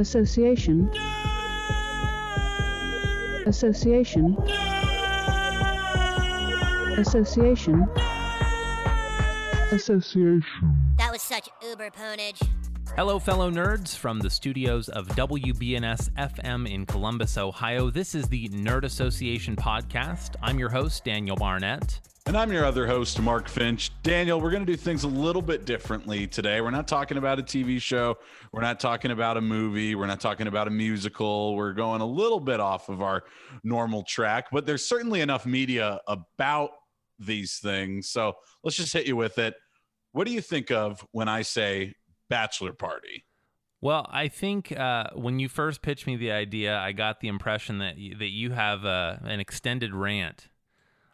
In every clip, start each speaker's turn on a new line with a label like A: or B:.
A: Association. Association. Association. Association.
B: That was such uber ponage.
C: Hello, fellow nerds from the studios of WBNS FM in Columbus, Ohio. This is the Nerd Association podcast. I'm your host, Daniel Barnett.
D: And I'm your other host, Mark Finch. Daniel, we're going to do things a little bit differently today. We're not talking about a TV show. We're not talking about a movie. We're not talking about a musical. We're going a little bit off of our normal track, but there's certainly enough media about these things. So let's just hit you with it. What do you think of when I say bachelor party?
C: Well, I think uh, when you first pitched me the idea, I got the impression that you, that you have uh, an extended rant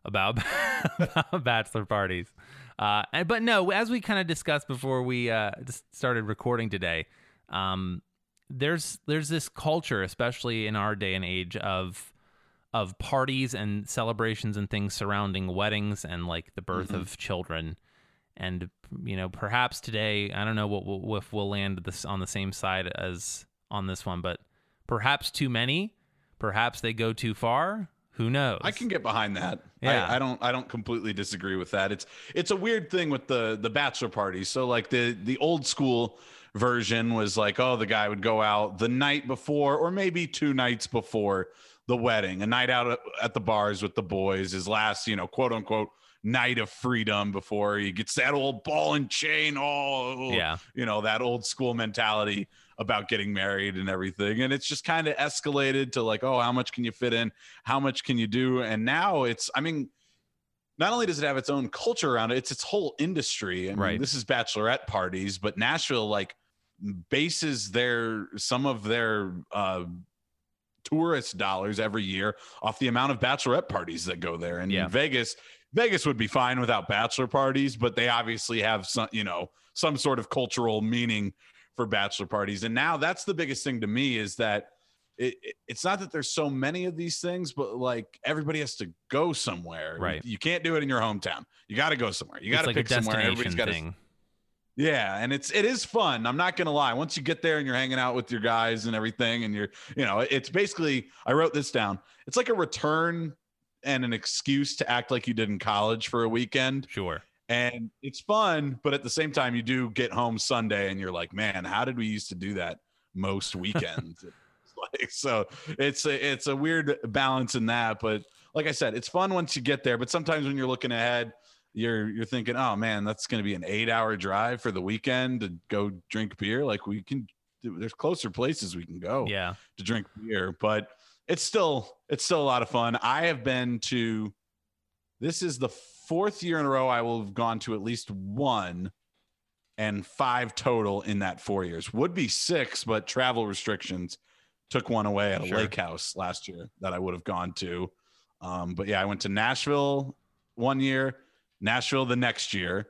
C: about, about bachelor parties. Uh, and, but no, as we kind of discussed before we uh, started recording today, um, there's there's this culture, especially in our day and age, of of parties and celebrations and things surrounding weddings and like the birth
D: Mm-hmm.
C: of children. And you know, perhaps today, I don't know what we'll, if we'll land this on the same side as on this one, but perhaps too many, perhaps they go too far. Who knows?
D: I can get behind that.
C: Yeah.
D: I, I don't I don't completely disagree with that. It's it's a weird thing with the the bachelor party. So like the the old school version was like, oh, the guy would go out the night before or maybe two nights before the wedding, a night out at- at the bars with the boys, his last, you know, quote unquote night of freedom before he gets that old ball and chain. Oh,
C: Yeah.
D: you know, that old school mentality about getting married and everything. And it's just kind of escalated to like, oh, how much can you fit in? How much can you do? And now it's, I mean, not only does it have its own culture around it, it's its whole industry. I mean,
C: Right.
D: this is bachelorette parties, but Nashville like bases their some of their uh tourist dollars every year off the amount of bachelorette parties that go there. And
C: Yeah.
D: Vegas, Vegas would be fine without bachelor parties, but they obviously have some, you know, some sort of cultural meaning for bachelor parties. And now that's the biggest thing to me is that it, it- it's not that there's so many of these things, but like everybody has to go somewhere.
C: Right.
D: You, you can't do it in your hometown. You got to go somewhere. You got to
C: like
D: pick somewhere. Everybody's got to yeah, and it's it is fun. I'm not gonna lie. Once you get there and you're hanging out with your guys and everything, and you're you know, it's basically I wrote this down. It's like a return and an excuse to act like you did in college for a weekend,
C: Sure.
D: And it's fun. But at the same time, you do get home Sunday, and you're like, man, how did we used to do that most weekends? Like so, it's a it's a weird balance in that. But like I said, it's fun once you get there. But sometimes when you're looking ahead you're you're thinking, oh man, that's going to be an eight hour drive for the weekend to go drink beer. Like we can, there's closer places we can go
C: Yeah.
D: to drink beer, but it's still it's still a lot of fun. I have been to. This is the fourth year in a row I will have gone to at least one, and five total in that four years. Would be six, but travel restrictions took one away at a
C: Sure.
D: lake house last year that I would have gone to. Um, but yeah, I went to Nashville one year, Nashville the next year.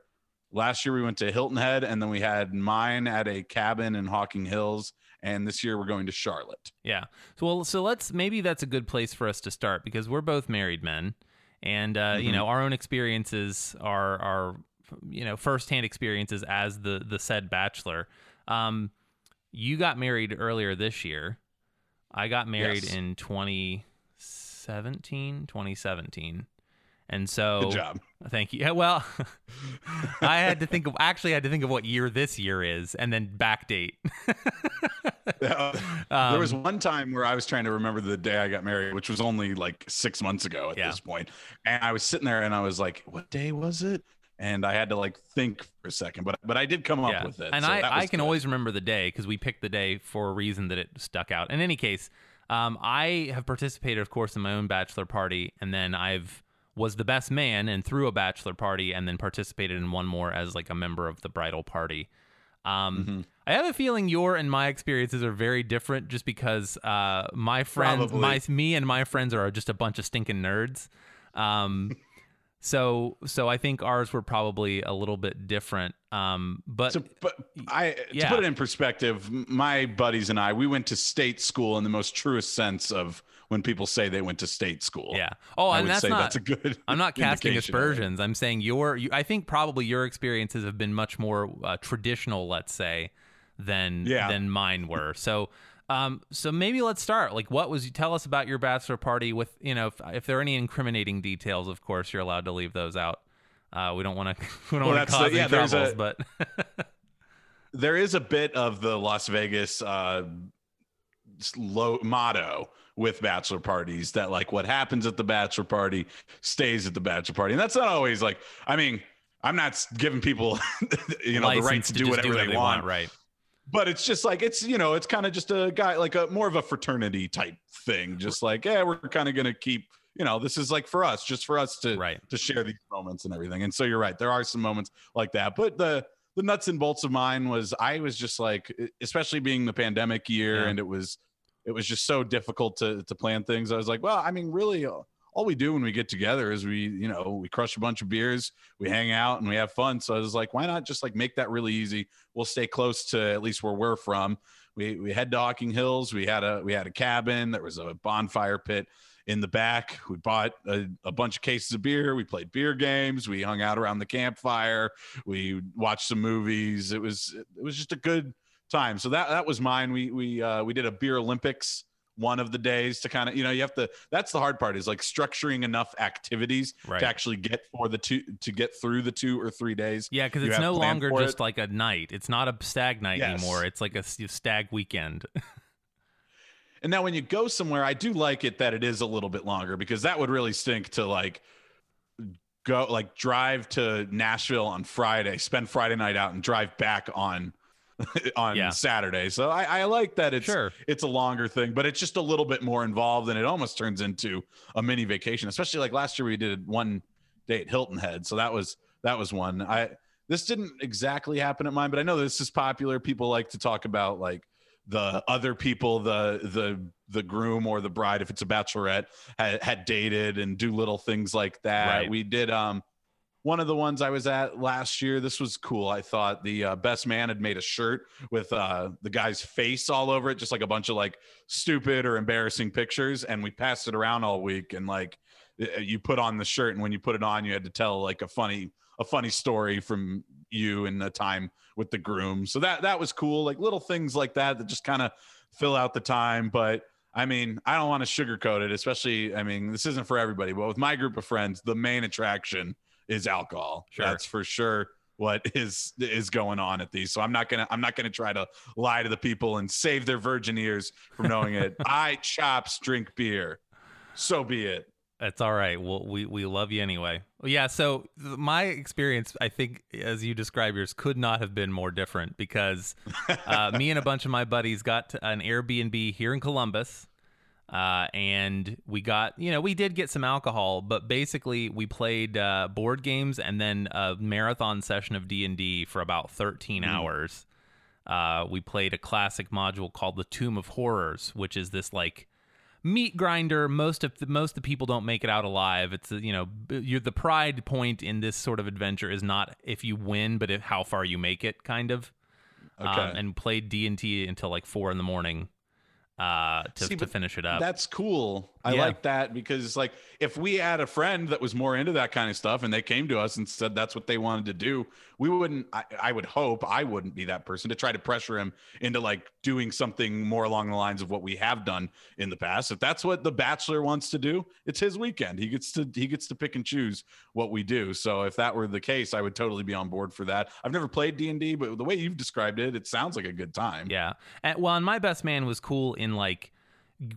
D: Last year we went to Hilton Head, and then we had mine at a cabin in Hocking Hills. And this year we're going to Charlotte.
C: Yeah. So well, so let's maybe that's a good place for us to start because we're both married men, and uh, you
D: Mhm.
C: know our own experiences are are you know firsthand experiences as the the said bachelor. Um, you got married earlier this year. I got married
D: Yes.
C: in 2017, 2017. And so
D: Good job.
C: Thank you. Yeah, Well, I had to think of actually I had to think of what year this year is and then backdate.
D: there
C: Um,
D: was one time where I was trying to remember the day I got married, which was only like six months ago at
C: Yeah.
D: this point. And I was sitting there and I was like, what day was it? And I had to like think for a second, but but I did come up with it.
C: And
D: so
C: I, I can
D: good.
C: always remember the day because we picked the day for a reason that it stuck out. In any case, um, I have participated, of course, in my own bachelor party, and then I've was the best man and threw a bachelor party, and then participated in one more as like a member of the bridal party. Um,
D: Mm-hmm.
C: I have a feeling your and my experiences are very different, just because uh, my friends,
D: Probably.
C: my me and my friends are just a bunch of stinking nerds. Um, so so I think ours were probably a little bit different. Um, but
D: to, but I
C: Yeah.
D: to put it in perspective, my buddies and I we went to state school in the most truest sense of when people say they went to state school.
C: Yeah. Oh,
D: I
C: and
D: would
C: that's
D: say
C: not.
D: that's a good.
C: I'm not casting
D: indication of it.
C: aspersions. I'm saying your. You, I think probably your experiences have been much more uh, traditional, let's say, than
D: Yeah.
C: than mine were. So, Um, so maybe let's start. Like, what was? You tell us about your bachelor party. With you know, if, if there are any incriminating details, of course, you're allowed to leave those out. Uh, we don't want to. We don't
D: Well,
C: want to
D: that's the-
C: cause
D: yeah,
C: any troubles,
D: a-
C: but
D: there is a bit of the Las Vegas uh, low motto with bachelor parties that like what happens at the bachelor party stays at the bachelor party, and that's not always like. I mean, I'm not giving people, you know, the right to,
C: to
D: do
C: just
D: whatever, they, want,
C: right?
D: but it's just like it's you know it's kind of just a guy like a more of a fraternity type thing, just like yeah, we're kind of gonna keep. You know, this is like for us, just for us to
C: Right.
D: to share these moments and everything. And so you're right, there are some moments like that. But the the nuts and bolts of mine was I was just like, especially being the pandemic year,
C: Yeah.
D: and it was it was just so difficult to to plan things. I was like, well, I mean, really. uh, All we do when we get together is we, you know, we crush a bunch of beers, we hang out, and we have fun. So I was like, why not just like make that really easy? We'll stay close to at least where we're from. We we head to Hocking Hills. We had a we had a cabin. There was a bonfire pit in the back. We bought a, a bunch of cases of beer. We played beer games. We hung out around the campfire. We watched some movies. It was it was just a good time. So that that was mine. We we uh, we did a beer Olympics one of the days to kind of you know you have to that's the hard part is like structuring enough activities
C: Right.
D: to actually get for the two to get through the two or three days
C: Yeah, because it's no longer just
D: it.
C: like a night. It's not a stag night
D: Yes.
C: anymore. It's like a stag weekend.
D: And now when you go somewhere, I do like it that it is a little bit longer because that would really stink to like go like drive to Nashville on Friday, spend Friday night out and drive back on on
C: Yeah.
D: Saturday. So I, I like that it's
C: Sure.
D: it's a longer thing, but it's just a little bit more involved and it almost turns into a mini vacation. Especially like last year we did one day at Hilton Head. So that was that was one. I this didn't exactly happen at mine, but I know this is popular. People like to talk about like the other people, the the the groom or the bride, if it's a bachelorette, had, had dated and do little things like that.
C: Right.
D: We did um one of the ones I was at last year. This was cool. I thought the uh, best man had made a shirt with uh, the guy's face all over it, just like a bunch of like stupid or embarrassing pictures, and we passed it around all week. And like you put on the shirt, and when you put it on, you had to tell like a funny a funny story from you in the time with the groom. So that that was cool. Like little things like that that just kind of fill out the time. But I mean, I don't want to sugarcoat it, especially. I mean, this isn't for everybody, but with my group of friends, the main attraction is alcohol.
C: Sure.
D: That's for sure what is is going on at these. So I'm not gonna I'm not gonna try to lie to the people and save their virgin ears from knowing it. I chops drink beer. So be it.
C: That's all right. Well, we we love you anyway. Well, yeah. So my experience, I think, as you describe yours, could not have been more different because uh, me and a bunch of my buddies got to an Airbnb here in Columbus, uh, and we got you know we did get some alcohol, but basically we played uh, board games and then a marathon session of D and D for about thirteen hours. Uh, we played a classic module called the Tomb of Horrors, which is this like meat grinder. Most of the, most of the people don't make it out alive. It's you know you're the pride point in this sort of adventure is not if you win, but if how far you make it, kind of.
D: Okay.
C: Um, and played D and T until like four in the morning uh, to,
D: See,
C: to finish it up.
D: That's cool. I
C: Yeah.
D: like that because like if we had a friend that was more into that kind of stuff and they came to us and said that's what they wanted to do, we wouldn't I, I would hope I wouldn't be that person to try to pressure him into like doing something more along the lines of what we have done in the past. If that's what the bachelor wants to do, it's his weekend. He gets to he gets to pick and choose what we do. So if that were the case, I would totally be on board for that. I've never played D&D, but the way you've described it, it sounds like a good time.
C: Yeah. And, well, and my best man was cool in like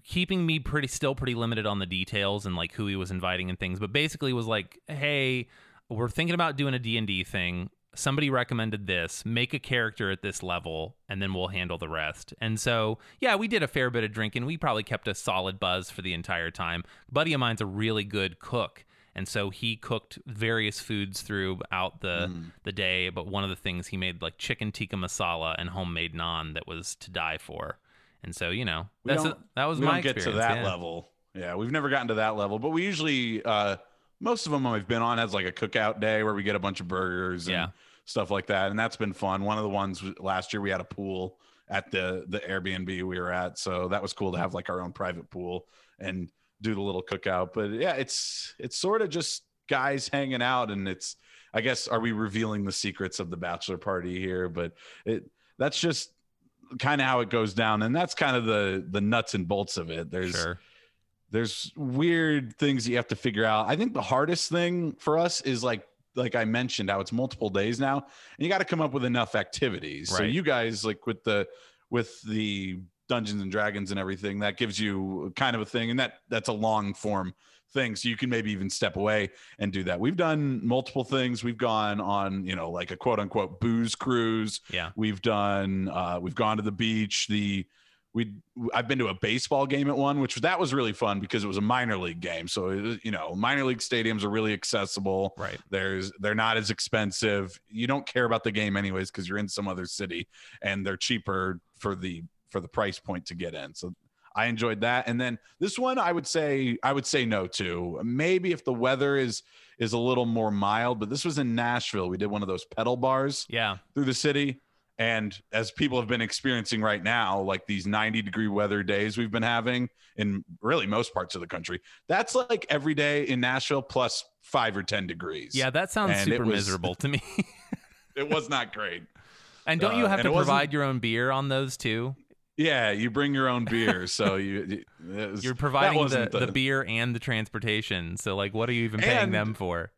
C: keeping me pretty still pretty limited on the details and like who he was inviting and things, but basically was like, "Hey, we're thinking about doing a D&D thing. Somebody recommended this. Make a character at this level and then we'll handle the rest." And so, yeah, we did a fair bit of drinking. We probably kept a solid buzz for the entire time. A buddy of mine's a really good cook. And so he cooked various foods throughout the
D: Mm.
C: the day. But one of the things he made like chicken tikka masala and homemade naan that was to die for. And so you know that's a, that was
D: we
C: my
D: don't get to that
C: yeah.
D: level. Yeah, we've never gotten to that level, but we usually uh most of them I've been on has like a cookout day where we get a bunch of burgers and
C: Yeah.
D: stuff like that, and that's been fun. One of the ones last year we had a pool at the the Airbnb we were at, so that was cool to have like our own private pool and do the little cookout. But yeah, it's it's sort of just guys hanging out, and it's I guess are we revealing the secrets of the bachelor party here? But it that's just kind of how it goes down, and that's kind of the the nuts and bolts of it. There's
C: Sure.
D: There's weird things you have to figure out. I think the hardest thing for us is like like I mentioned how it's multiple days now, and you got to come up with enough activities. So you guys like with the with the Dungeons and Dragons and everything, that gives you kind of a thing, and that that's a long form thing. So you can maybe even step away and do that. We've done multiple things. We've gone on, you know, like a quote unquote booze cruise.
C: Yeah.
D: We've done uh we've gone to the beach. The we I've been to a baseball game at one, which that was really fun because it was a minor league game. So was- you know, minor league stadiums are really accessible.
C: Right.
D: There's they're not as expensive. You don't care about the game anyways because you're in some other city and they're cheaper for the for the price point to get in. So I enjoyed that. And then this one I would say I would say no to. Maybe if the weather is is a little more mild, but this was in Nashville. We did one of those pedal bars
C: Yeah.
D: through the city. And as people have been experiencing right now, like these 90 degree weather days we've been having in really most parts of the country, that's like every day in Nashville plus five or 10 degrees.
C: Yeah, that sounds
D: And
C: super
D: was-
C: miserable to me.
D: It was not great.
C: and don't you
D: Uh,
C: have
D: and
C: to provide your own beer on those too?
D: Yeah, you bring your own beer. So you, it was-
C: You're providing the,
D: wasn't
C: the beer and the transportation. So like what are you even paying them for?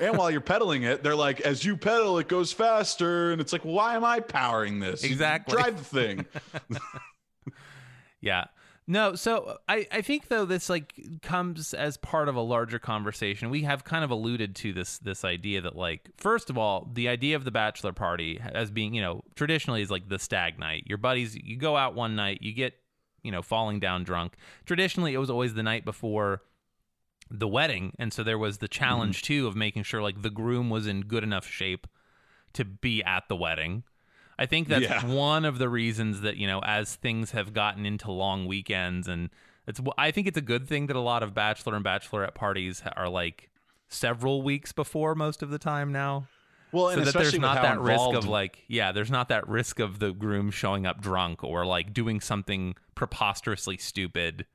D: And while you're pedaling it, they're like, as you pedal, it goes faster. And it's like, why am I powering this?
C: Exactly.
D: Drive the thing.
C: Yeah. No, so I, I think though this like comes as part of a larger conversation. We have kind of alluded to this this idea that like first of all, the idea of the bachelor party as being, you know, traditionally is like the stag night. Your buddies you go out one night, you get, you know, falling down drunk. Traditionally it was always the night before the wedding, and so there was the challenge too of making sure like the groom was in good enough shape to be at the wedding. I think that's
D: Yeah.
C: one of the reasons that you know as things have gotten into long weekends and it's I think it's a good thing that a lot of bachelor and bachelorette parties are like several weeks before most of the time now.
D: Well,
C: so
D: and
C: that there's not that risk of like yeah, there's not that risk of the groom showing up drunk or like doing something preposterously stupid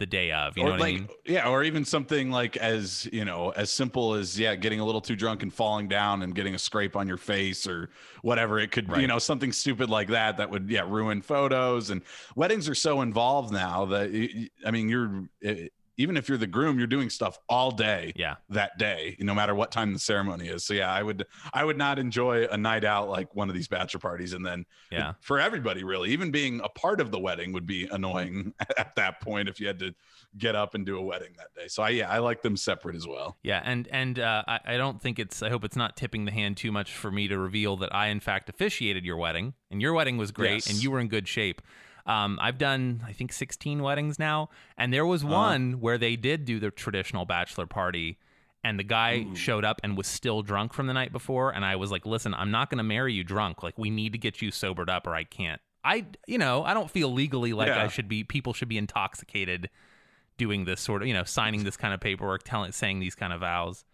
C: the day of. You know
D: or
C: what
D: like
C: I mean?
D: yeah or even something like as you know as simple as yeah getting a little too drunk and falling down and getting a scrape on your face or whatever it could
C: Right.
D: you know something stupid like that that would yeah ruin photos and weddings are so involved now that I mean you're eh, even if you're the groom you're doing stuff all day
C: Yeah.
D: that day no matter what time the ceremony is so yeah i would i would not enjoy a night out like one of these bachelor parties and then
C: Yeah.
D: for everybody really even being a part of the wedding would be annoying at that point if you had to get up and do a wedding that day so i yeah i like them separate as well
C: Yeah, and and uh, I, I don't think it's. I hope it's not tipping the hand too much for me to reveal that I in fact officiated your wedding, and your wedding was great,
D: Yes.
C: and you were in good shape. Um, I've done I think 16 weddings now, and there was one where they did do the traditional bachelor party, and the guy
D: Ooh.
C: showed up and was still drunk from the night before, and I was like, "Listen, I'm not going to marry you drunk. Like, we need to get you sobered up, or I can't." I, you know, I don't feel legally like
D: Yeah.
C: I should be. People should be intoxicated doing this sort of, you know, signing this kind of paperwork, telling, saying these kind of vows.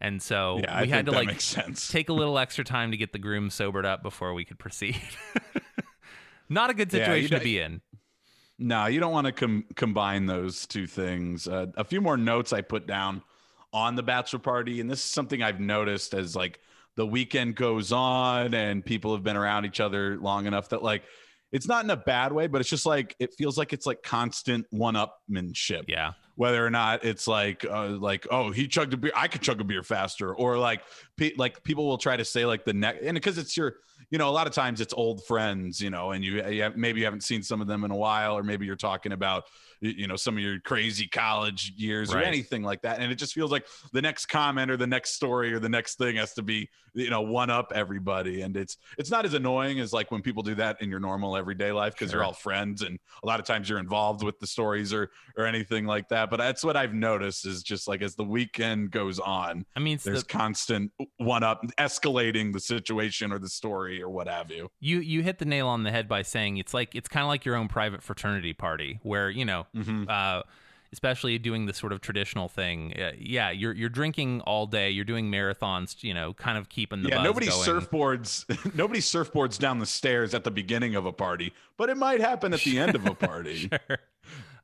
C: And so
D: yeah
C: we
D: i
C: had to like take a little extra time to get the groom sobered up before we could proceed. Not a good situation
D: know-
C: to be in.
D: No, you don't want to com- combine those two things. Uh, a few more notes I put down on the bachelor party, and this is something I've noticed as like the weekend goes on and people have been around each other long enough that like it's not in a bad way, but it's just like it feels like it's like constant one-upmanship.
C: Yeah.
D: Whether or not it's like uh, like oh he chugged a beer, I could chug a beer faster, or like pe- like people will try to say like the next and because it's your you know, a lot of times it's old friends, you know, and you, you have, maybe you haven't seen some of them in a while, or maybe you're talking about, you know, some of your crazy college years or anything like that. And it just feels like the next comment or the next story or the next thing has to be, you know, one up everybody. And it's, it's not as annoying as like when people do that in your normal everyday life because
C: Sure.
D: you're all friends and a lot of times you're involved with the stories or, or anything like that. But that's what I've noticed is just like as the weekend goes on,
C: I mean,
D: there's
C: the,
D: constant one up escalating the situation or the story or what have you.
C: you you hit the nail on the head by saying it's like it's kind of like your own private fraternity party where you know
D: Mhm.
C: uh, especially doing the sort of traditional thing. Uh, yeah, you're you're drinking all day. You're doing marathons. You know, kind of keeping the
D: yeah, nobody
C: going.
D: surfboards. nobody surfboards down the stairs at the beginning of a party, but it might happen at the end of a party.
C: Sure.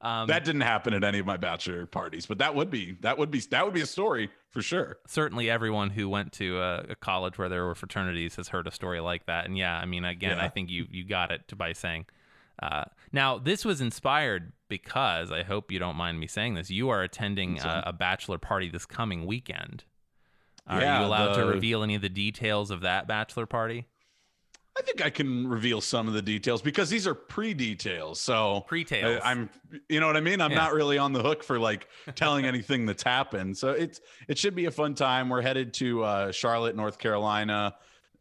C: Um,
D: That didn't happen at any of my bachelor parties, but that would be that would be that would be a story for sure.
C: certainly everyone who went to a, a college where there were fraternities has heard a story like that. And yeah, I mean, again,
D: Yeah.
C: I think you you got it by saying. Uh, now, this was inspired because I hope you don't mind me saying this. You are attending a, a bachelor party this coming weekend. Are
D: Yeah,
C: you allowed to reveal any of the details of that bachelor party?
D: I think I can reveal some of the details because these are pre-details. So
C: Pre-tails.
D: I- I'm, you know what I mean. I'm
C: Yeah.
D: not really on the hook for like telling anything that's happened. So it's it should be a fun time. We're headed to uh, Charlotte, North Carolina.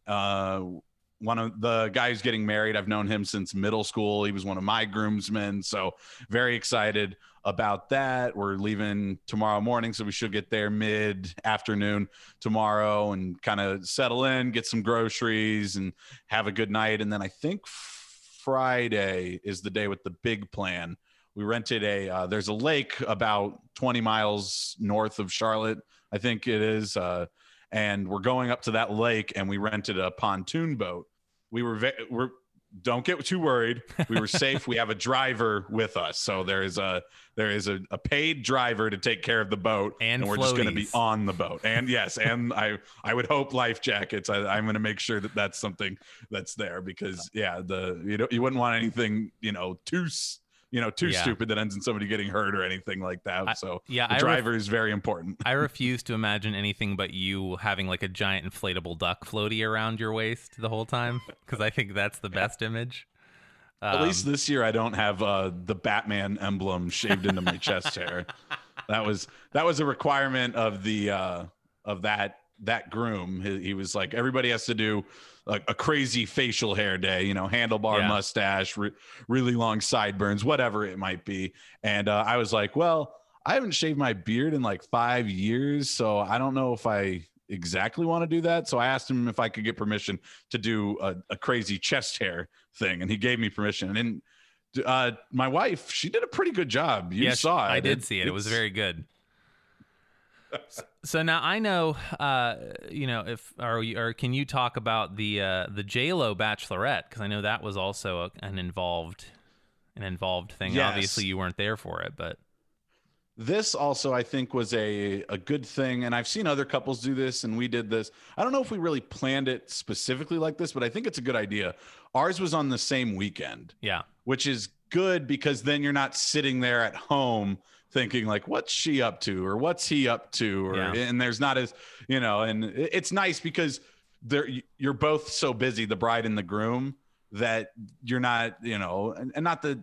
D: Uh, one of the guys getting married. I've known him since middle school. He was one of my groomsmen. So very excited about that. We're leaving tomorrow morning, so we should get there mid afternoon tomorrow and kind of settle in, get some groceries, and have a good night. And then I think Friday is the day with the big plan. We rented a uh, there's a lake about 20 miles north of Charlotte, I think it is, uh, and we're going up to that lake and we rented a pontoon boat. We were ve- we're don't get too worried. We were safe. we have a driver with us, so there is a there is a, a paid driver to take care of the boat,
C: And
D: we're just going to be on the boat. And yes, and I I would hope life jackets. I, I'm going to make sure that that's something that's there because yeah, the you know you wouldn't want anything you know too you know too
C: Yeah.
D: stupid that ends in somebody getting hurt or anything like that.
C: I-
D: so
C: yeah,
D: the
C: I ref-
D: driver is very important.
C: I refuse to imagine anything but you having like a giant inflatable duck floaty around your waist the whole time because I think that's the best image.
D: At
C: Um,
D: least this year I don't have uh, the Batman emblem shaved into my chest hair. That was that was a requirement of the uh, of that that groom. He, he was like everybody has to do like a crazy facial hair day, you know, handlebar
C: Yeah.
D: mustache, re- really long sideburns, whatever it might be. And uh, I was like, well, I haven't shaved my beard in like five years, so I don't know if I exactly want to do that. So I asked him if I could get permission to do a, a crazy chest hair thing, and he gave me permission. And uh, my wife, she did a pretty good job. You
C: yeah,
D: saw it.
C: I did see it. It was very good. So now I know, uh, you know, if or, or can you talk about the uh, the J Lo Bachelorette because I know that was also a, an involved an involved thing.
D: Yes.
C: Obviously, you weren't there for it, but
D: this also i think was a a good thing and i've seen other couples do this and we did this i don't know if we really planned it specifically like this but i think it's a good idea ours was on the same weekend
C: yeah,
D: which is good because then you're not sitting there at home thinking like what's she up to or what's he up to or
C: Yeah.
D: and there's not as you know and it's nice because they're you're both so busy the bride and the groom that you're not you know and, and not that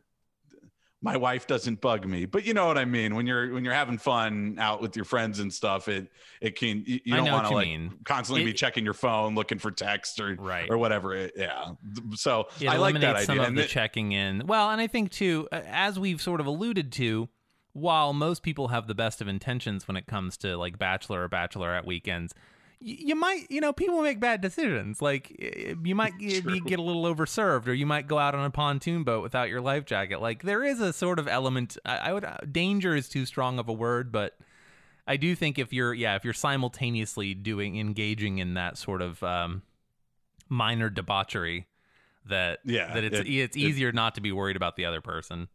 D: my wife doesn't bug me but you know what i mean when you're when you're having fun out with your friends and stuff it it can you, you don't want to like
C: mean.
D: constantly be checking your phone looking for text or
C: Right.
D: or whatever it, yeah so
C: it
D: i like that idea
C: some of
D: And
C: the
D: it-
C: checking in. Well, and I think too, as we've sort of alluded to, while most people have the best of intentions when it comes to like bachelor or bachelorette weekends, you might, you know, people make bad decisions. Like you might get a little overserved, or you might go out on a pontoon boat without your life jacket. Like there is a sort of element. I, would danger is too strong of a word, but I do think if you're, yeah, if you're simultaneously doing engaging in that sort of um, minor debauchery, that
D: Yeah,
C: that it's
D: it-
C: it's
D: it-
C: easier not to be worried about the other person.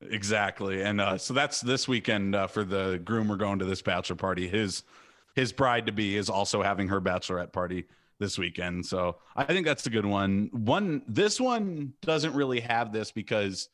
D: Exactly. And uh, so that's this weekend uh, for the groom. We're going to this bachelor party. His his bride to be is also having her bachelorette party this weekend. So I think that's a good one. One this one doesn't really have this because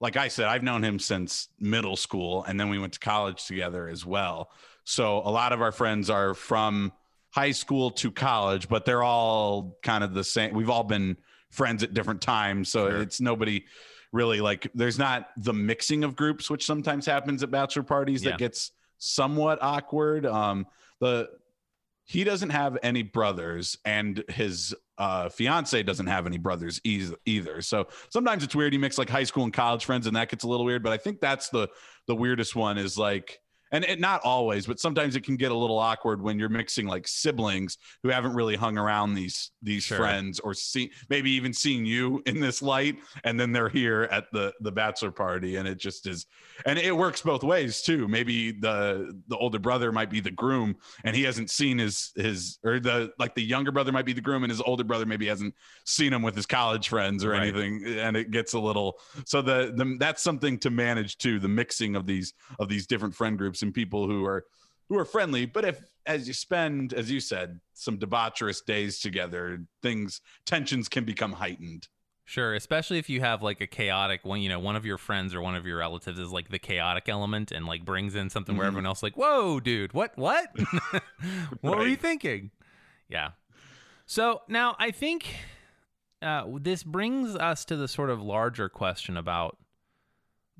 D: like I said, I've known him since middle school and then we went to college together as well. So a lot of our friends are from high school to college, but they're all kind of the same. We've all been friends at different times. So
C: Sure.
D: it's nobody really like there's not the mixing of groups which sometimes happens at bachelor parties
C: Yeah.
D: that gets somewhat awkward um the he doesn't have any brothers and his uh fiance doesn't have any brothers eas- either. So sometimes it's weird. You mix like high school and college friends and that gets a little weird but i think that's the the weirdest one is like and it not always, but sometimes it can get a little awkward when you're mixing like siblings who haven't really hung around these these
C: Sure.
D: friends or see maybe even seeing you in this light, and then they're here at the the bachelor party, and it just is, and it works both ways too. Maybe the the older brother might be the groom, and he hasn't seen his his or the like the younger brother might be the groom, and his older brother maybe hasn't seen him with his college friends or
C: Right.
D: anything, and it gets a little so the, the that's something to manage too the mixing of these of these different friend groups and people who are who are friendly but if as you spend as you said some debaucherous days together things tensions can become heightened
C: Sure, especially if you have like a chaotic one, you know, one of your friends or one of your relatives is like the chaotic element and like brings in something where
D: Mhm.
C: everyone else is like, "Whoa, dude, what what? what were you thinking?" Yeah. So, now I think uh, this brings us to the sort of larger question about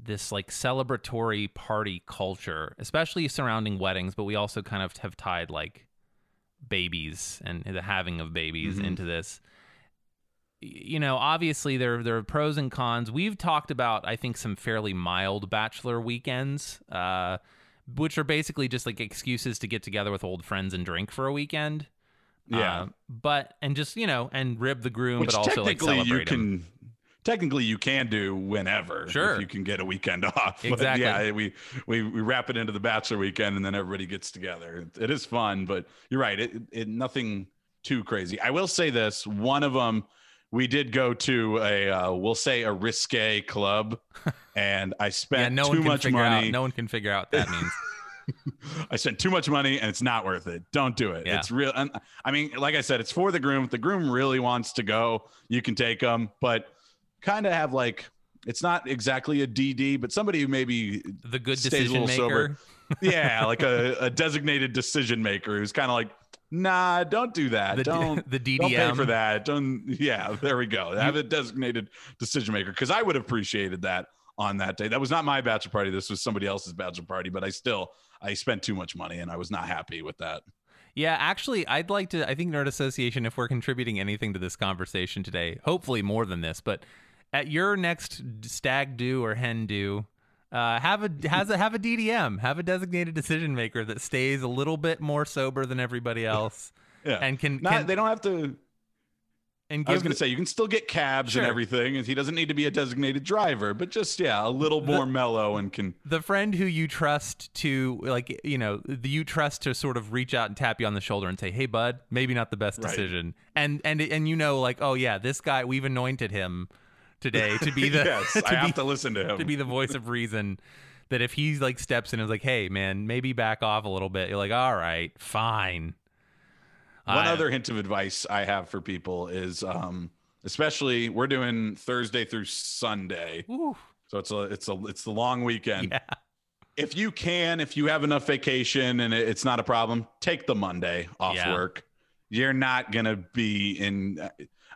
C: this like celebratory party culture, especially surrounding weddings, but we also kind of have tied like babies and the having of babies
D: Mhm.
C: into this. You know, obviously there there are pros and cons. We've talked about I think some fairly mild bachelor weekends, uh, which are basically just like excuses to get together with old friends and drink for a weekend.
D: Yeah.
C: Uh, but and just you know and rib the groom,
D: which
C: but also like
D: technically you
C: celebrate him.
D: Technically you can do whenever
C: Sure.
D: if you can get a weekend off But
C: Exactly.
D: yeah we, we we wrap it into the bachelor weekend and then everybody gets together it, it is fun but you're right it, it nothing too crazy i will say this one of them we did go to a uh, we'll say a risque club and i
C: Yeah,
D: spent
C: no
D: too much money
C: out. No one can figure out what that means.
D: I spent too much money and it's not worth it. Don't do it.
C: Yeah.
D: It's real. And I mean, like I said, it's for the groom. If the groom really wants to go, you can take them, but kind of have like, it's not exactly a DD, but somebody who maybe,
C: The good decision
D: little sober.
C: maker.
D: yeah, like a, a designated decision maker who's kind of like, nah, don't do that.
C: The,
D: don't.
C: the DDM.
D: Don't pay for that. Don't. Yeah, there we go. Have a designated decision maker because I would have appreciated that on that day. That was not my bachelor party. This was somebody else's bachelor party, but I still I spent too much money and I was not happy with that.
C: Yeah, actually, I'd like to. I think Nerd Association, if we're contributing anything to this conversation today, hopefully more than this, but at your next stag do or hen do, uh, have a has a have a DDM, have a designated decision maker that stays a little bit more sober than everybody else,
D: Yeah,
C: and can,
D: not
C: can
D: they don't have to.
C: and
D: I was going to say you can still get cabs
C: Sure.
D: and everything, and he doesn't need to be a designated driver, but just yeah, a little more mellow and can.
C: the friend who you trust to like you know the, you trust to sort of reach out and tap you on the shoulder and say hey bud maybe not the best
D: Right.
C: decision and and and you know like oh yeah this guy we've anointed him today to be the
D: yes,
C: to
D: I have to listen to him.
C: to be the voice of reason that if he like steps in and is like hey man maybe back off a little bit you're like all right fine
D: One
C: I-
D: other hint of advice I have for people is, um, especially we're doing Thursday through Sunday,
C: Ooh,
D: so it's a it's a it's the long weekend.
C: yeah
D: If you can, if you have enough vacation and it's not a problem, take the Monday off
C: Yeah.
D: work. You're not gonna be in.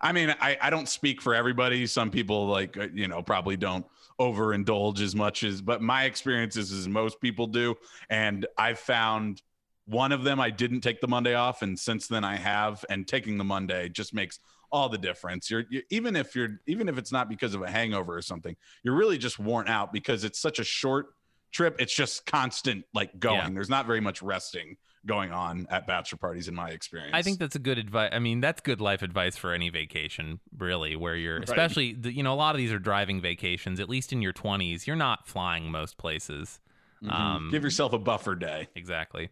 D: I mean, I I don't speak for everybody. Some people like uh, you know probably don't overindulge as much as, but my experiences is most people do, and I've found one of them I didn't take the Monday off, and since then I have, and taking the Monday just makes all the difference. You're, you even if you're even if it's not because of a hangover or something, you're really just worn out because it's such a short trip. It's just constant like going.
C: Yeah.
D: There's not very much resting going on at bachelor parties in my experience.
C: I think that's a good advice. I mean, that's good life advice for any vacation, really, where you're,
D: Right.
C: especially, the, you know, a lot of these are driving vacations. At least in your 20s, you're not flying most places.
D: Mhm.
C: um,
D: give yourself a buffer day.
C: Exactly.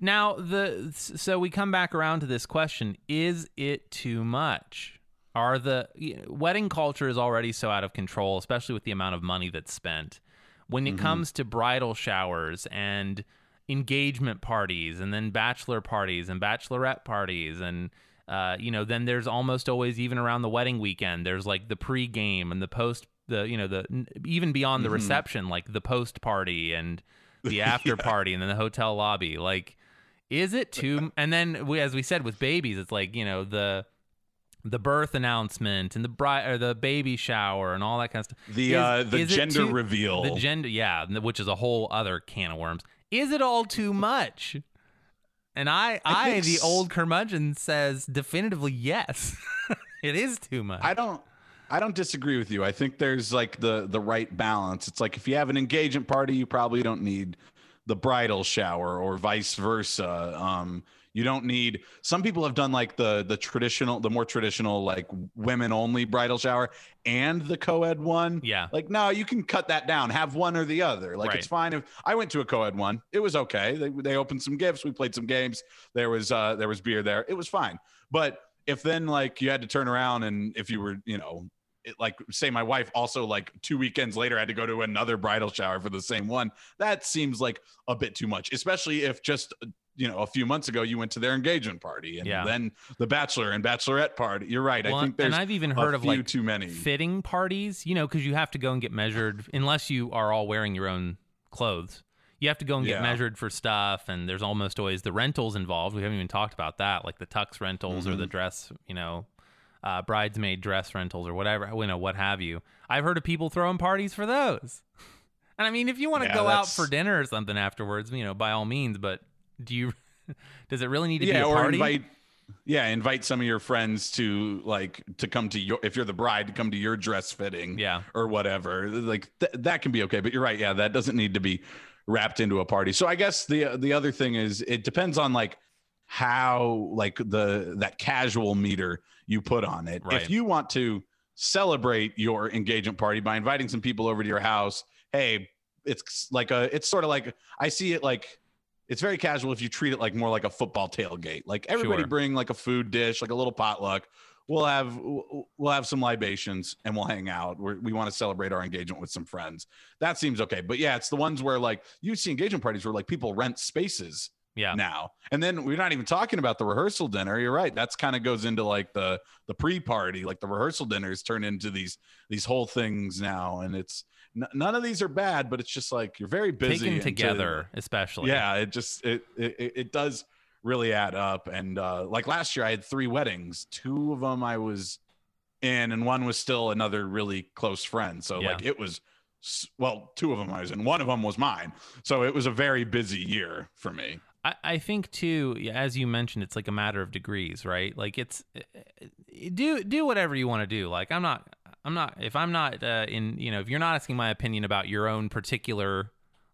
C: Now, the so we come back around to this question: Is it too much? Are the you know, wedding culture is already so out of control, especially with the amount of money that's spent. When it comes to bridal showers and engagement parties, and then bachelor parties and bachelorette parties, and uh, you know, then there's almost always even around the wedding weekend. There's like the pre-game and the post, the you know, the even beyond the
D: Mhm.
C: reception, like the post party and the after
D: Yeah.
C: party and then the hotel lobby. Like, is it too? And then we, as we said with babies, it's like you know the the birth announcement and the bride or the baby shower and all that kind of stuff.
D: The
C: Is-
D: uh, the gender
C: too-
D: reveal.
C: The gender, yeah, which is a whole other can of worms. Is it all too much? And I,
D: I
C: I, the old curmudgeon says definitively yes. it is too much.
D: I don't I don't disagree with you. I think there's like the the right balance. It's like if you have an engagement party, you probably don't need the bridal shower or vice versa. Um, you don't need. Some people have done like the the traditional, the more traditional like women only bridal shower and the co-ed one.
C: Yeah.
D: Like no, you can cut that down. Have one or the other. Like
C: Right.
D: it's fine if I went to a co-ed one. It was okay. They they opened some gifts. We played some games. There was uh there was beer there. It was fine. But if then like you had to turn around and if you were you know it, like say my wife also like two weekends later had to go to another bridal shower for the same one that seems like a bit too much especially if just you know a few months ago you went to their engagement party and
C: Yeah.
D: then the bachelor and bachelorette party you're right
C: Well,
D: i think there's
C: and I've even
D: a
C: heard of
D: few
C: like
D: too many
C: fitting parties, you know, because you have to go and get measured unless you are all wearing your own clothes. You have to go and get
D: Yeah.
C: measured for stuff, and there's almost always the rentals involved. We haven't even talked about that, like the tux rentals
D: Mm-hmm.
C: or the dress, you know, uh, bridesmaid dress rentals or whatever, you know, what have you. I've heard of people throwing parties for those. And I mean, if you want to
D: Yeah,
C: go out for dinner or something afterwards, you know, by all means. But do you? does it really need to be
D: yeah
C: a
D: or
C: party?
D: invite yeah invite some of your friends to like to come to your if you're the bride to come to your dress fitting
C: Yeah.
D: or whatever like th- that can be okay but you're right yeah that doesn't need to be wrapped into a party so i guess the the other thing is it depends on like how like the that casual meter you put on it
C: Right.
D: if you want to celebrate your engagement party by inviting some people over to your house hey it's like a it's sort of like i see it like it's very casual if you treat it like more like a football tailgate. Like everybody
C: Sure.
D: bring like a food dish like a little potluck. We'll have we'll have some libations and we'll hang out. We're, we want to celebrate our engagement with some friends. That seems okay. But yeah it's the ones where like you see engagement parties where like people rent spaces
C: yeah.
D: now. And then we're not even talking about the rehearsal dinner. You're right. That's kind of goes into like the the pre-party. Like the rehearsal dinners turn into these these whole things now. And it's n- none of these are bad but it's just like you're very busy
C: Taken
D: and to-
C: together, especially.
D: yeah it just it, it it- does really add up and uh like last year i had three weddings two of them i was in and one was still another really close friend so
C: Yeah.
D: like it was well two of them i was in one of them was mine so it was a very busy year for me
C: I, I think too, as you mentioned, it's like a matter of degrees, right? Like it's uh, do do whatever you want to do. Like I'm not, I'm not. If I'm not uh, in, you know, if you're not asking my opinion about your own particular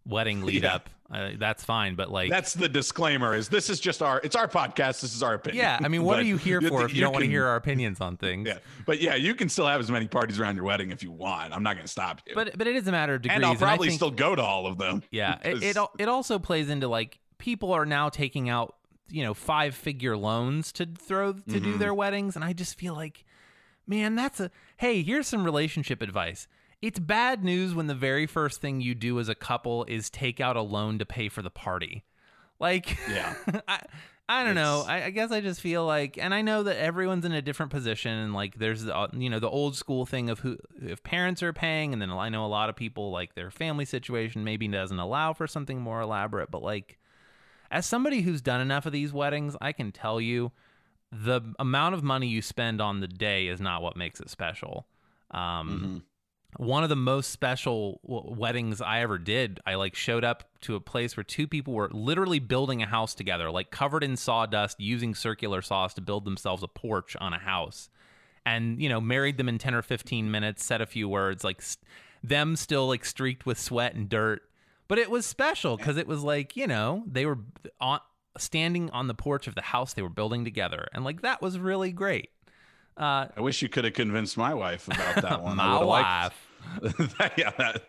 C: wedding lead
D: Yeah.
C: up, uh, that's fine. But like,
D: that's the disclaimer is this is just our it's our podcast this is our opinion
C: yeah, I mean, what are you here for if you, don't want to hear our opinions on things?
D: yeah but yeah you can still have as many parties around your wedding if you want i'm not going to stop you
C: But but it is a matter of degrees.
D: and i'll probably
C: think-
D: still go to all of them
C: Yeah, it, it it also plays into like people are now taking out you know five figure loans to throw to
D: Mm-hmm.
C: do their weddings, and I just feel like, man, that's a hey. Here's some relationship advice. It's bad news when the very first thing you do as a couple is take out a loan to pay for the party. Like,
D: Yeah.
C: I, I don't know. I, I guess I just feel like, and I know that everyone's in a different position. And like, there's the, you know the old school thing of who if parents are paying, and then I know a lot of people like their family situation maybe doesn't allow for something more elaborate. But like, as somebody who's done enough of these weddings, I can tell you the amount of money you spend on the day is not what makes it special. Um, one of the most special w- weddings I ever did, I like showed up to a place where two people were literally building a house together, like covered in sawdust, using circular saws to build themselves a porch on a house. And, you know, married them in 10 or 15 minutes, said a few words, like s- them still like streaked with sweat and dirt. But it was special because it was like, you know, they were on standing on the porch of the house they were building together. And like that was really great. Uh,
D: I wish you could have convinced my wife about that one. I
C: my
D: would've liked-
C: wife.
D: yeah, that,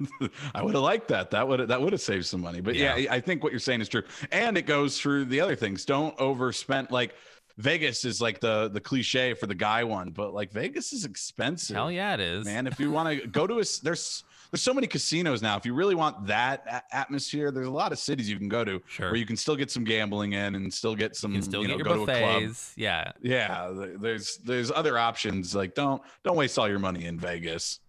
D: I would have liked that. That would that would have saved some money. But yeah.
C: Yeah.
D: I think what you're saying is true, and it goes through the other things. Don't overspend. Like Vegas is like the the cliche for the guy one, but like Vegas is expensive.
C: Hell yeah, it is.
D: man! If you want to go to a there's there's so many casinos now. If you really want that a- atmosphere, there's a lot of cities you can go to
C: Sure.
D: where you can still get some gambling in and still get some.
C: You can still
D: you
C: get
D: know,
C: your
D: go to a club.
C: buffets. Yeah.
D: Yeah, there's there's other options. Like don't don't waste all your money in Vegas.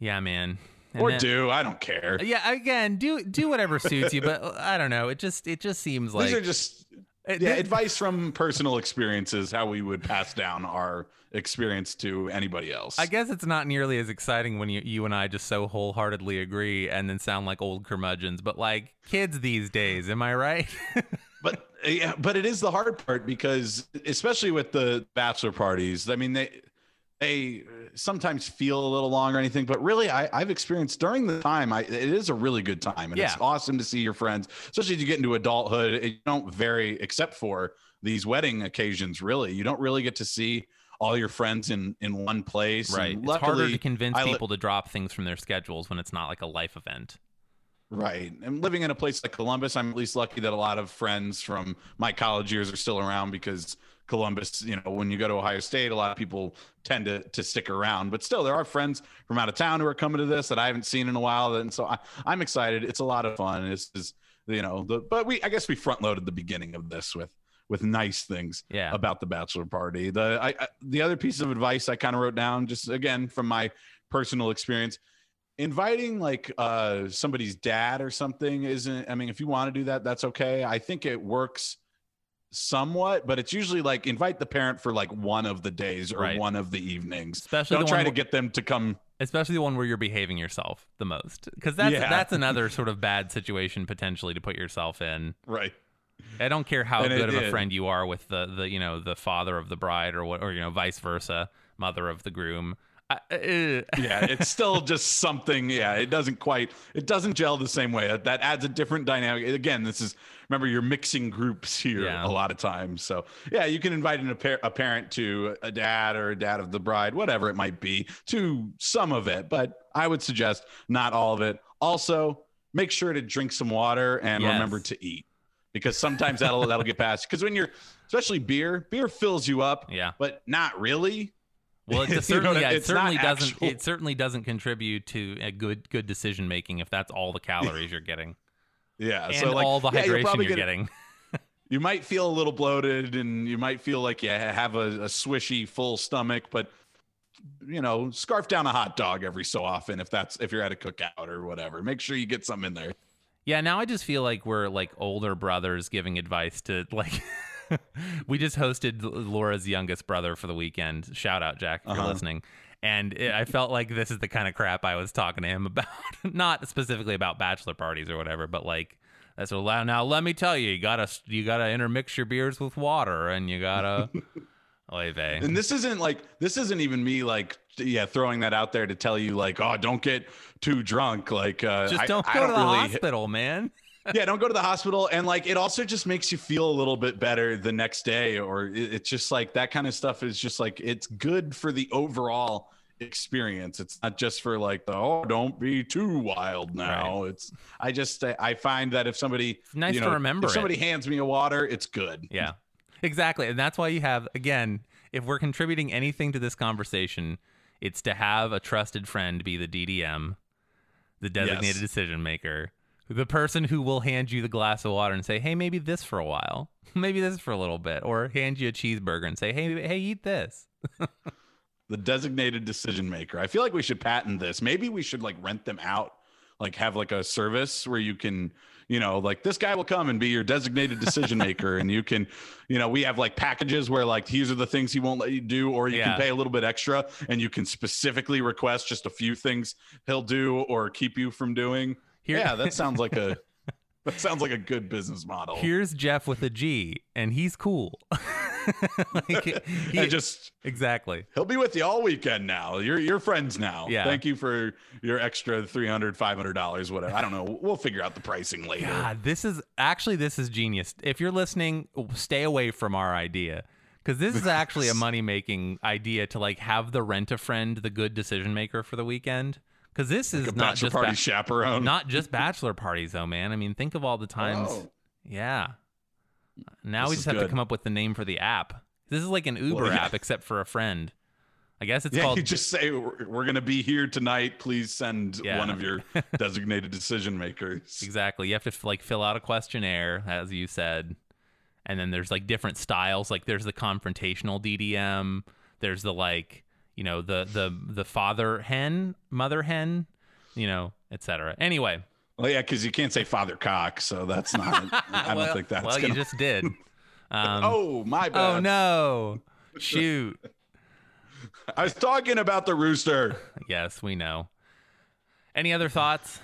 C: Yeah, man. And
D: or
C: then-
D: do I don't care.
C: Yeah, again, do do whatever suits you, but uh, I don't know. It just it just seems like
D: These are just yeah advice from personal experiences how we would pass down our experience to anybody else.
C: I guess it's not nearly as exciting when you you and I just so wholeheartedly agree and then sound like old curmudgeons, but like kids these days, am I right?
D: but yeah, but it is the hard part because especially with the bachelor parties. I mean they they sometimes feel a little long or anything, but really, I, I've experienced during the time, I, it is a really good time, and it's awesome to see your friends, especially as you get into adulthood. It, you don't vary, except for these wedding occasions. Really, you don't really get to see all your friends in in one place.
C: Right. It's harder to convince
D: li-
C: people to drop things from their schedules when it's not like a life event.
D: Right. And living in a place like Columbus, I'm at least lucky that a lot of friends from my college years are still around because Columbus, you know, when you go to Ohio State, a lot of people tend to to stick around. But still, there are friends from out of town who are coming to this that I haven't seen in a while. And so I, I'm excited. It's a lot of fun. This is, you know, the but we I guess we front loaded the beginning of this with with nice things
C: Yeah.
D: about the bachelor party. The I, I the other piece of advice I kind of wrote down just again from my personal experience inviting like uh somebody's dad or something isn't i mean if you want to do that that's okay i think it works somewhat but it's usually like invite the parent for like one of the days or
C: Right.
D: one of the evenings.
C: Especially
D: don't try to
C: wh-
D: get them to come
C: especially the one where you're behaving yourself the most because that's
D: Yeah.
C: that's another sort of bad situation potentially to put yourself in.
D: Right.
C: I don't care how
D: And
C: good of a friend you are with the the you know the father of the bride or what or you know vice versa mother of the groom. I, uh,
D: yeah it's still just something yeah it doesn't quite it doesn't gel the same way. That adds a different dynamic. Again this is remember you're mixing groups here
C: Yeah.
D: a lot of times. So yeah you can invite in a, par- a parent to a dad or a dad of the bride whatever it might be to some of it. But i would suggest not all of it. Also make sure to drink some water and
C: Yes.
D: remember to eat because sometimes that'll that'll get past because when you're especially beer beer fills you up
C: yeah.
D: but not really.
C: Well it
D: You know
C: certainly
D: what I-
C: yeah, it
D: it's
C: certainly doesn't
D: actual-
C: it certainly doesn't contribute to a good good decision making if that's all the calories you're getting
D: yeah
C: and
D: so like
C: all the
D: yeah, you're
C: hydration
D: probably
C: you're
D: gonna-
C: getting
D: you might feel a little bloated and you might feel like you have a, a swishy full stomach but you know scarf down a hot dog every so often if that's if you're at a cookout or whatever make sure you get some in there
C: Yeah, now I just feel like we're like older brothers giving advice to like. we just hosted Laura's youngest brother for the weekend. Shout out, Jack, if you're
D: Uh-huh.
C: listening. And it, I felt like this is the kind of crap I was talking to him about. Not specifically about bachelor parties or whatever, but like that's what. Now let me tell you, you gotta you gotta intermix your beers with water, and you gotta. Oy vey.
D: and this isn't like this isn't even me like yeah throwing that out there to tell you like oh don't get too drunk like uh
C: Just don't
D: I
C: go to the
D: really-
C: hospital, man.
D: Yeah, don't go to the hospital. And like, it also just makes you feel a little bit better the next day, or it- it's just like that kind of stuff is just like it's good for the overall experience. It's not just for like the oh, don't be too wild now. It's I just I find that if somebody
C: nice
D: you
C: to remember
D: if
C: it.
D: somebody hands me a water, it's good.
C: Yeah, exactly. And that's why you have, again, if we're contributing anything to this conversation, it's to have a trusted friend be the DDM, the designated
D: Yes.
C: decision maker, the person who will hand you the glass of water and say, hey, maybe this for a while, maybe this for a little bit, or hand you a cheeseburger and say, hey, hey, eat this.
D: the designated decision maker. I feel like we should patent this. Maybe we should like rent them out, like have like a service where you can, you know, like this guy will come and be your designated decision maker, and you can, you know, we have like packages where like these are the things he won't let you do, or you
C: Yeah.
D: can pay a little bit extra, and you can specifically request just a few things he'll do or keep you from doing.
C: Here-
D: yeah, that sounds like a that sounds like a good business model.
C: Here's Jeff with a G, and he's cool. like, he-
D: just
C: exactly.
D: He'll be with you all weekend now. You're you're friends now.
C: Yeah.
D: Thank you for your extra 300 $500, whatever. I don't know. We'll figure out the pricing later.
C: God, this is actually this is genius. If you're listening, stay away from our idea because this is actually a money making idea to like have the rent a friend, the good decision maker for the weekend. Because this is
D: a
C: not
D: bachelor
C: just
D: party
C: ba-
D: chaperone.
C: not just bachelor parties though, man. I mean, think of all the times.
D: Oh.
C: Yeah. Now
D: This
C: we just have to come up with the name for the app. This is like an Uber
D: Well, yeah.
C: app except for a friend. I guess it's
D: yeah,
C: called
D: you just say we're, we're going to be here tonight. Please send
C: Yeah.
D: one of your designated decision makers.
C: Exactly. You have to like fill out a questionnaire, as you said, and then there's like different styles. Like there's the confrontational DDM. There's the like you know the the the father hen, mother hen, you know, etc. Anyway,
D: Well, yeah, because you can't say Father Cock, so that's not. I don't
C: well,
D: think that's.
C: well.
D: gonna,
C: You just did. Um,
D: oh my bad.
C: oh no! Shoot.
D: I was talking about the rooster.
C: Yes, we know. Any other thoughts?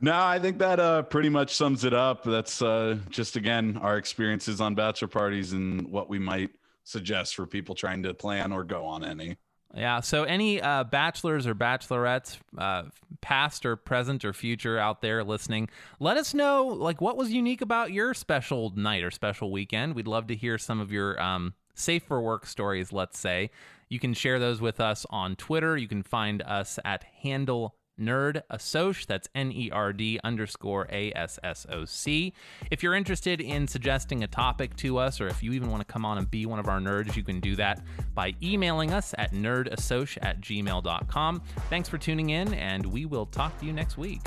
D: No, I think that uh, pretty much sums it up. That's uh, just again our experiences on bachelor parties and what we might suggest for people trying to plan or go on any.
C: Yeah. So, any uh, bachelors or bachelorettes, uh, past or present or future out there listening, let us know like what was unique about your special night or special weekend. We'd love to hear some of your um, safe for work stories. Let's say you can share those with us on Twitter. You can find us at handle Nerd Assoc. That's N E R D underscore A S S O C. If you're interested in suggesting a topic to us, or if you even want to come on and be one of our nerds, you can do that by emailing us at nerdassoc at gmail.com. Thanks for tuning in, and we will talk to you next week.